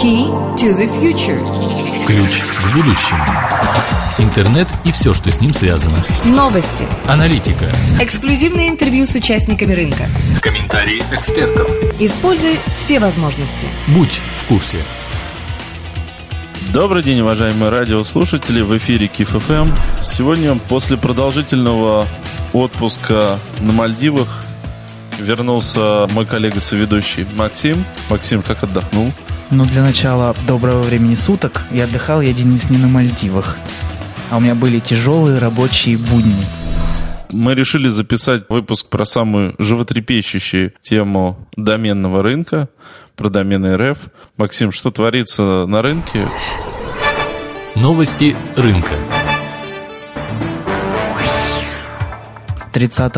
Key to the future. Ключ к будущему. Интернет и все, что с ним связано. Новости. Аналитика. Эксклюзивные интервью с участниками рынка. Комментарии экспертов. Используй все возможности. Будь в курсе. Добрый день, уважаемые радиослушатели, в эфире КИФ ФМ. Сегодня после продолжительного отпуска на Мальдивах вернулся мой коллега-соведущий Максим. Максим, как отдохнул? Ну, для начала доброго времени суток. И отдыхал я, Денис, не на Мальдивах. А у меня были тяжелые рабочие будни. Мы решили записать выпуск про самую животрепещущую тему доменного рынка, про домены РФ. Максим, что творится на рынке? Новости рынка. 30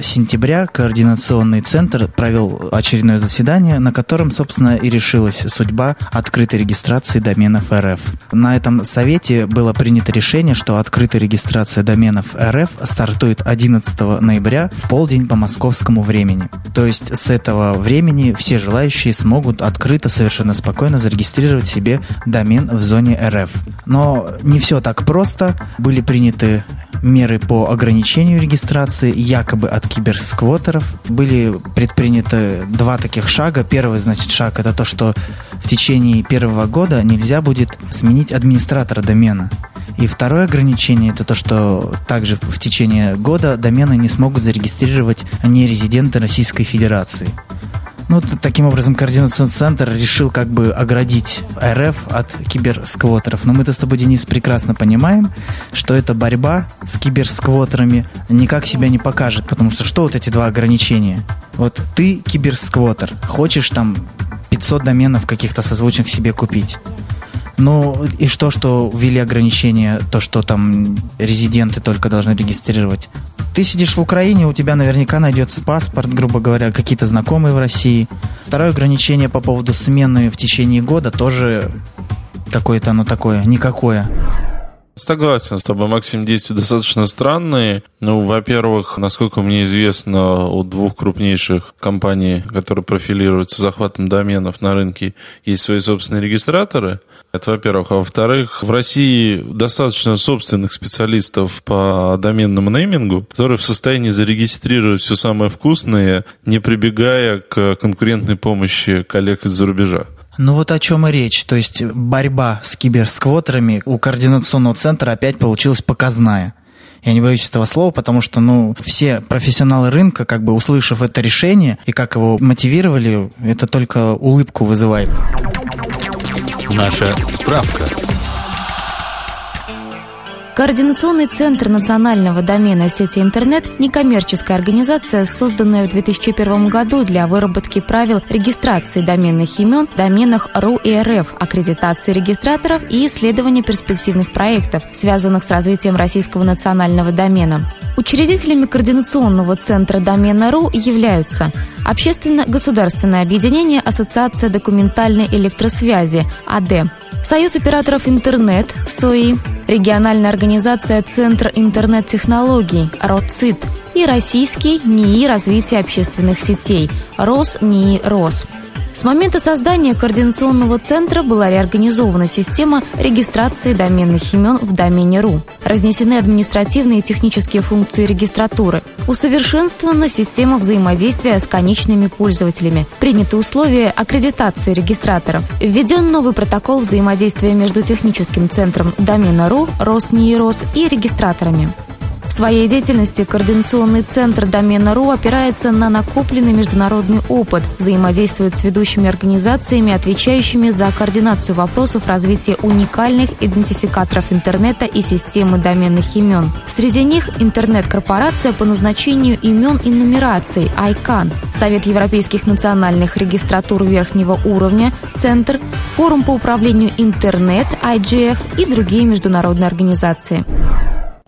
сентября Координационный центр провел очередное заседание, на котором, собственно, и решилась судьба открытой регистрации доменов РФ. На этом совете было принято решение, что открытая регистрация доменов РФ стартует 11 ноября в полдень по московскому времени. То есть с этого времени все желающие смогут открыто, совершенно спокойно зарегистрировать себе домен в зоне РФ. Но не все так просто. Были приняты меры по ограничению регистрации якобы от киберсквотеров. Были предприняты два таких шага. Первый, значит, шаг это то, что в течение первого года нельзя будет сменить администратора домена. И второе ограничение это то, что также в течение года домены не смогут зарегистрировать нерезиденты Российской Федерации. Ну, таким образом, Координационный центр решил как бы оградить РФ от киберсквотеров. Но мы-то с тобой, Денис, прекрасно понимаем, что эта борьба с киберсквотерами никак себя не покажет. Потому что что вот эти два ограничения? Вот ты киберсквотер, хочешь там 500 доменов каких-то созвучных себе купить. Ну, и что, что ввели ограничения, то, что там резиденты только должны регистрировать ты сидишь в Украине, у тебя наверняка найдется паспорт, грубо говоря, какие-то знакомые в России. Второе ограничение по поводу смены в течение года тоже какое-то оно такое, никакое. Согласен с тобой, Максим, действия достаточно странные. Ну, во-первых, насколько мне известно, у двух крупнейших компаний, которые профилируются захватом доменов на рынке, есть свои собственные регистраторы. Это во-первых. А во-вторых, в России достаточно собственных специалистов по доменному неймингу, которые в состоянии зарегистрировать все самое вкусное, не прибегая к конкурентной помощи коллег из-за рубежа. Ну вот о чем и речь. То есть борьба с киберсквотерами у координационного центра опять получилась показная. Я не боюсь этого слова, потому что, ну, все профессионалы рынка, как бы услышав это решение и как его мотивировали, это только улыбку вызывает. Наша справка. Координационный центр национального домена сети интернет – некоммерческая организация, созданная в 2001 году для выработки правил регистрации доменных имен доменах РУ и РФ, аккредитации регистраторов и исследования перспективных проектов, связанных с развитием российского национального домена. Учредителями Координационного центра домена РУ являются Общественно-государственное объединение Ассоциация документальной электросвязи АД, Союз операторов интернет СОИ, региональная организация Центр интернет-технологий РОЦИТ и российский НИИ развития общественных сетей РосНИИ РОС. С момента создания координационного центра была реорганизована система регистрации доменных имен в домене РУ. Разнесены административные и технические функции регистратуры. Усовершенствована система взаимодействия с конечными пользователями. Приняты условия аккредитации регистраторов. Введен новый протокол взаимодействия между техническим центром домена РУ, РосНИИРОС и регистраторами. Своей деятельности Координационный центр домена РУ опирается на накопленный международный опыт, взаимодействует с ведущими организациями, отвечающими за координацию вопросов развития уникальных идентификаторов интернета и системы доменных имен. Среди них интернет-корпорация по назначению имен и нумерации ICANN, Совет европейских национальных регистратур верхнего уровня, Центр, Форум по управлению интернет IGF и другие международные организации.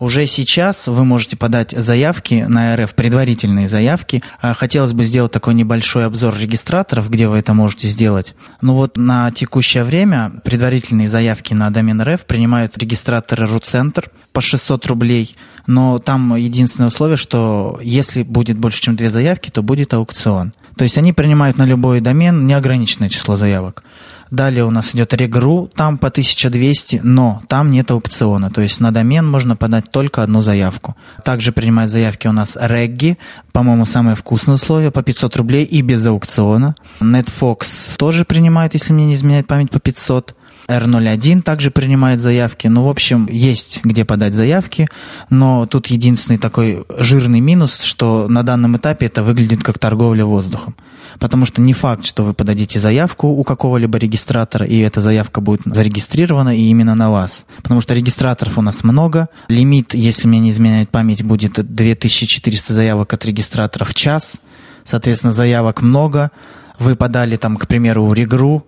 Уже сейчас вы можете подать заявки на РФ, предварительные заявки. А, хотелось бы сделать такой небольшой обзор регистраторов, где вы это можете сделать. Ну вот на текущее время предварительные заявки на домен РФ принимают регистраторы РУЦентр по 600 рублей. Но там единственное условие, что если будет больше, чем две заявки, то будет аукцион. То есть они принимают на любой домен неограниченное число заявок. Далее у нас идет Регру, там по 1200, но там нет аукциона. То есть на домен можно подать только одну заявку. Также принимает заявки у нас Регги, по-моему, самые вкусные условия, по 500 рублей и без аукциона. Netfox тоже принимает, если мне не изменяет память, по 500. R01 также принимает заявки. Ну, в общем, есть где подать заявки, но тут единственный такой жирный минус, что на данном этапе это выглядит как торговля воздухом. Потому что не факт, что вы подадите заявку у какого-либо регистратора, и эта заявка будет зарегистрирована и именно на вас. Потому что регистраторов у нас много. Лимит, если мне не изменяет память, будет 2400 заявок от регистратора в час. Соответственно, заявок много. Вы подали там, к примеру, у Регру,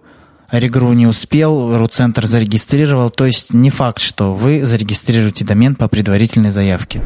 Регру не успел, РУ-центр зарегистрировал, то есть не факт, что вы зарегистрируете домен по предварительной заявке.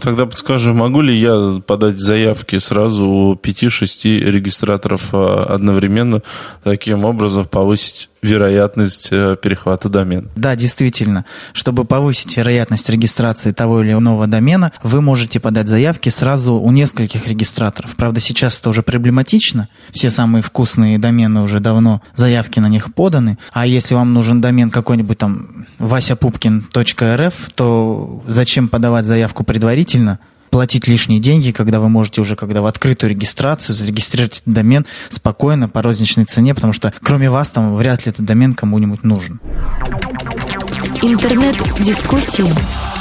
Тогда подскажи, могу ли я подать заявки сразу у 5-6 регистраторов а, одновременно, таким образом повысить вероятность э, перехвата домена. Да, действительно. Чтобы повысить вероятность регистрации того или иного домена, вы можете подать заявки сразу у нескольких регистраторов. Правда, сейчас это уже проблематично. Все самые вкусные домены уже давно, заявки на них поданы. А если вам нужен домен какой-нибудь там vasapupkin.rf, то зачем подавать заявку предварительно? Платить лишние деньги, когда вы можете уже, когда в открытую регистрацию зарегистрировать домен спокойно по розничной цене, потому что кроме вас там вряд ли этот домен кому-нибудь нужен. Интернет-дискуссии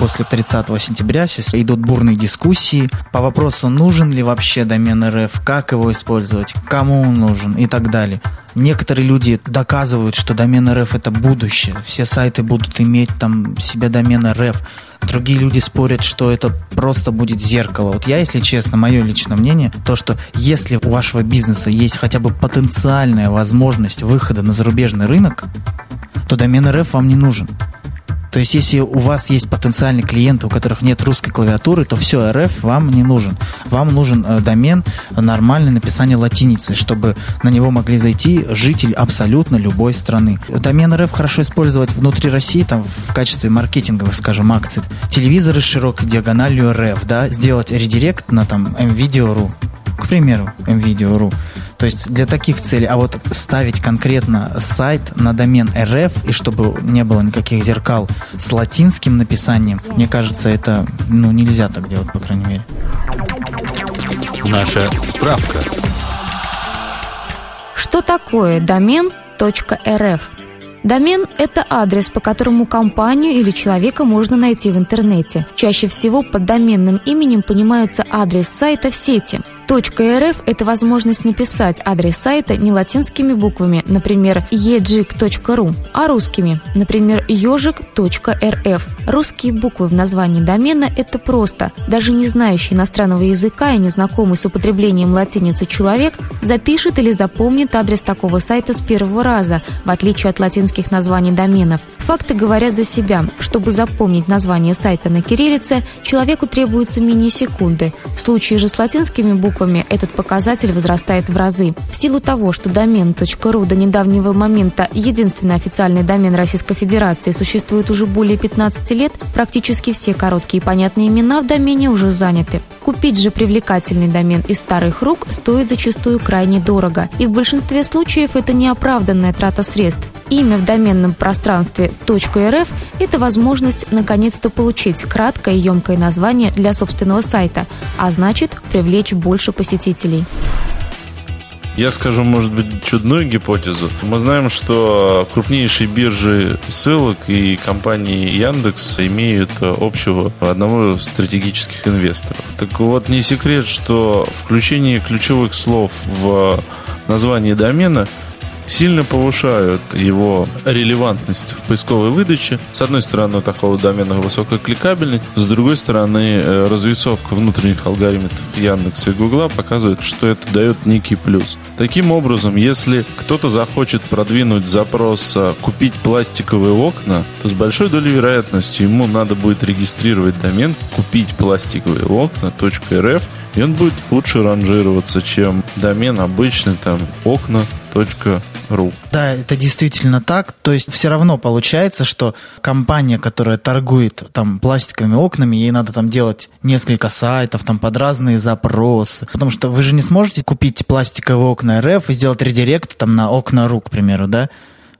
после 30 сентября сейчас идут бурные дискуссии по вопросу, нужен ли вообще домен РФ, как его использовать, кому он нужен и так далее. Некоторые люди доказывают, что домен РФ это будущее, все сайты будут иметь там себе домен РФ. Другие люди спорят, что это просто будет зеркало. Вот я, если честно, мое личное мнение, то, что если у вашего бизнеса есть хотя бы потенциальная возможность выхода на зарубежный рынок, то домен РФ вам не нужен. То есть, если у вас есть потенциальные клиенты, у которых нет русской клавиатуры, то все, РФ вам не нужен. Вам нужен э, домен нормальное написание латиницей, чтобы на него могли зайти жители абсолютно любой страны. Домен РФ хорошо использовать внутри России, там, в качестве маркетинговых, скажем, акций. Телевизоры с широкой диагональю РФ, да, сделать редирект на там MVideo.ru, к примеру, MVideo.ru. То есть для таких целей, а вот ставить конкретно сайт на домен РФ, и чтобы не было никаких зеркал с латинским написанием, мне кажется, это ну, нельзя так делать, по крайней мере. Наша справка. Что такое домен .рф? Домен – это адрес, по которому компанию или человека можно найти в интернете. Чаще всего под доменным именем понимается адрес сайта в сети – .rf – это возможность написать адрес сайта не латинскими буквами, например, ejik.ru, а русскими, например, ежик.рф. Русские буквы в названии домена – это просто. Даже не знающий иностранного языка и незнакомый с употреблением латиницы человек запишет или запомнит адрес такого сайта с первого раза, в отличие от латинских названий доменов. Факты говорят за себя. Чтобы запомнить название сайта на кириллице, человеку требуется мини-секунды. В случае же с латинскими буквами буквами этот показатель возрастает в разы. В силу того, что домен до недавнего момента единственный официальный домен Российской Федерации существует уже более 15 лет, практически все короткие и понятные имена в домене уже заняты. Купить же привлекательный домен из старых рук стоит зачастую крайне дорого, и в большинстве случаев это неоправданная трата средств. Имя в доменном пространстве .rf – это возможность наконец-то получить краткое и емкое название для собственного сайта, а значит привлечь больше посетителей. Я скажу, может быть, чудную гипотезу. Мы знаем, что крупнейшие биржи ссылок и компании Яндекс имеют общего одного из стратегических инвесторов. Так вот, не секрет, что включение ключевых слов в название домена – сильно повышают его релевантность в поисковой выдаче. С одной стороны, у такого домена высокая кликабельность, с другой стороны, э, развесовка внутренних алгоритмов Яндекса и Гугла показывает, что это дает некий плюс. Таким образом, если кто-то захочет продвинуть запрос «купить пластиковые окна», то с большой долей вероятности ему надо будет регистрировать домен «купить пластиковые окна .рф», и он будет лучше ранжироваться, чем домен обычный там окна ру. Да, это действительно так. То есть все равно получается, что компания, которая торгует там пластиковыми окнами, ей надо там делать несколько сайтов там под разные запросы. Потому что вы же не сможете купить пластиковые окна РФ и сделать редирект там на окна РУ, к примеру, да?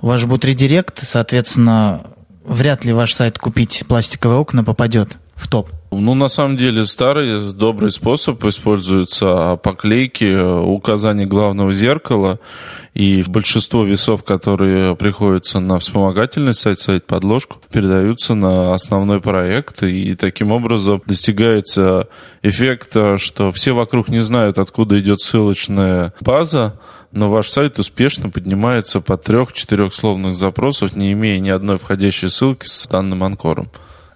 У вас же будет редирект, соответственно, вряд ли ваш сайт купить пластиковые окна попадет в топ. Ну, на самом деле, старый добрый способ используется поклейки, указание главного зеркала и большинство весов, которые приходятся на вспомогательный сайт, сайт подложку, передаются на основной проект, и таким образом достигается эффект, что все вокруг не знают, откуда идет ссылочная база, но ваш сайт успешно поднимается по трех-четырех словных запросов, не имея ни одной входящей ссылки с данным анкором.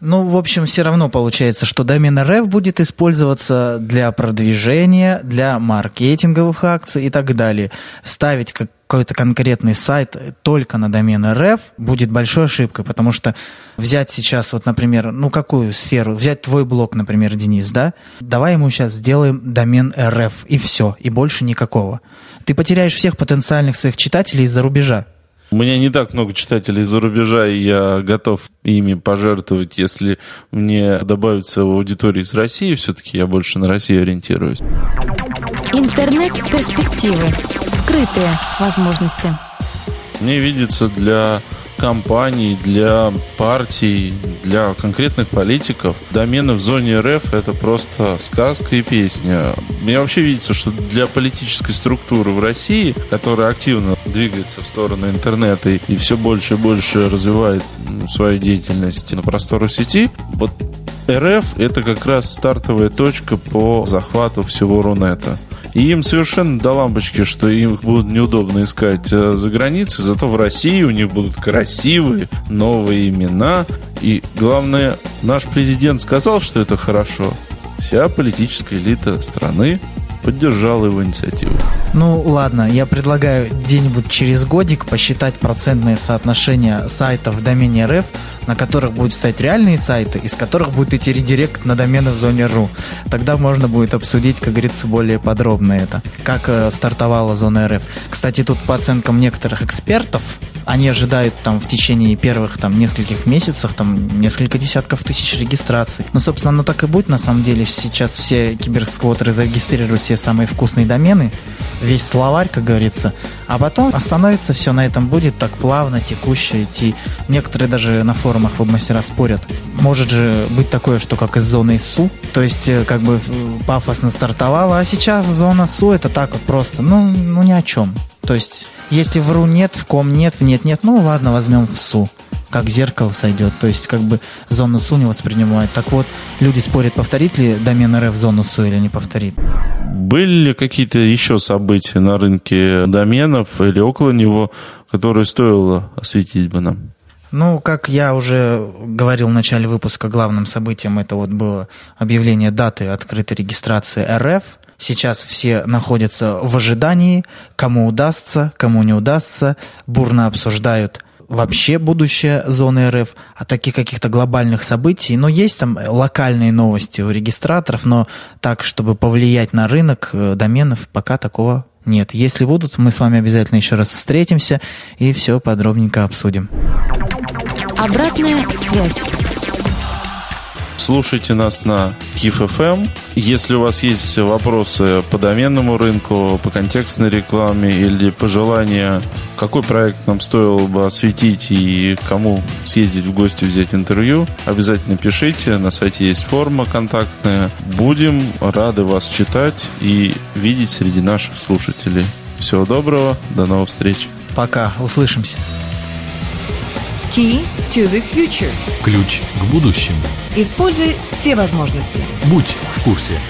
Ну, в общем, все равно получается, что домен РФ будет использоваться для продвижения, для маркетинговых акций и так далее. Ставить какой-то конкретный сайт только на домен РФ будет большой ошибкой, потому что взять сейчас, вот, например, ну какую сферу, взять твой блог, например, Денис, да, давай ему сейчас сделаем домен РФ, и все, и больше никакого. Ты потеряешь всех потенциальных своих читателей из-за рубежа. У меня не так много читателей из-за рубежа, и я готов ими пожертвовать, если мне добавится в аудитории из России. Все-таки я больше на Россию ориентируюсь. Интернет-перспективы. Скрытые возможности. Мне видится для компаний, для партий, для конкретных политиков. Домены в зоне РФ это просто сказка и песня. Мне вообще видится, что для политической структуры в России, которая активно двигается в сторону интернета и, и все больше и больше развивает свою деятельность на просторах сети, вот РФ это как раз стартовая точка по захвату всего Рунета. И им совершенно до лампочки, что им будут неудобно искать э, за границей, зато в России у них будут красивые новые имена. И главное, наш президент сказал, что это хорошо. Вся политическая элита страны поддержала его инициативу. Ну ладно, я предлагаю где-нибудь через годик посчитать процентное соотношение сайтов в домене РФ, на которых будут стоять реальные сайты, из которых будет идти редирект на домены в зоне РУ. Тогда можно будет обсудить, как говорится, более подробно это, как э, стартовала зона РФ. Кстати, тут по оценкам некоторых экспертов, они ожидают там в течение первых там нескольких месяцев там несколько десятков тысяч регистраций. Ну, собственно, оно так и будет на самом деле. Сейчас все киберсквотеры зарегистрируют все самые вкусные домены, весь словарь, как говорится, а потом остановится все на этом будет так плавно, текуще идти. Некоторые даже на форумах веб-мастера спорят. Может же быть такое, что как из зоны СУ, то есть э, как бы пафосно стартовала, а сейчас зона СУ это так вот просто, ну, ну ни о чем. То есть если в РУ нет, в ком нет, в нет нет, ну ладно, возьмем в СУ как зеркало сойдет. То есть как бы зону СУ не воспринимают. Так вот, люди спорят, повторит ли домен РФ зону СУ или не повторит. Были ли какие-то еще события на рынке доменов или около него, которые стоило осветить бы нам? Ну, как я уже говорил в начале выпуска, главным событием это вот было объявление даты открытой регистрации РФ. Сейчас все находятся в ожидании, кому удастся, кому не удастся, бурно обсуждают вообще будущее зоны РФ, а таких каких-то глобальных событий. Но есть там локальные новости у регистраторов, но так, чтобы повлиять на рынок э, доменов, пока такого нет. Если будут, мы с вами обязательно еще раз встретимся и все подробненько обсудим. Обратная связь. Слушайте нас на KIF.FM. Если у вас есть вопросы по доменному рынку, по контекстной рекламе или пожелания, какой проект нам стоило бы осветить и кому съездить в гости взять интервью, обязательно пишите. На сайте есть форма контактная. Будем рады вас читать и видеть среди наших слушателей. Всего доброго, до новых встреч. Пока, услышимся. Key to the future. Ключ к будущему. Используй все возможности. Будь в курсе.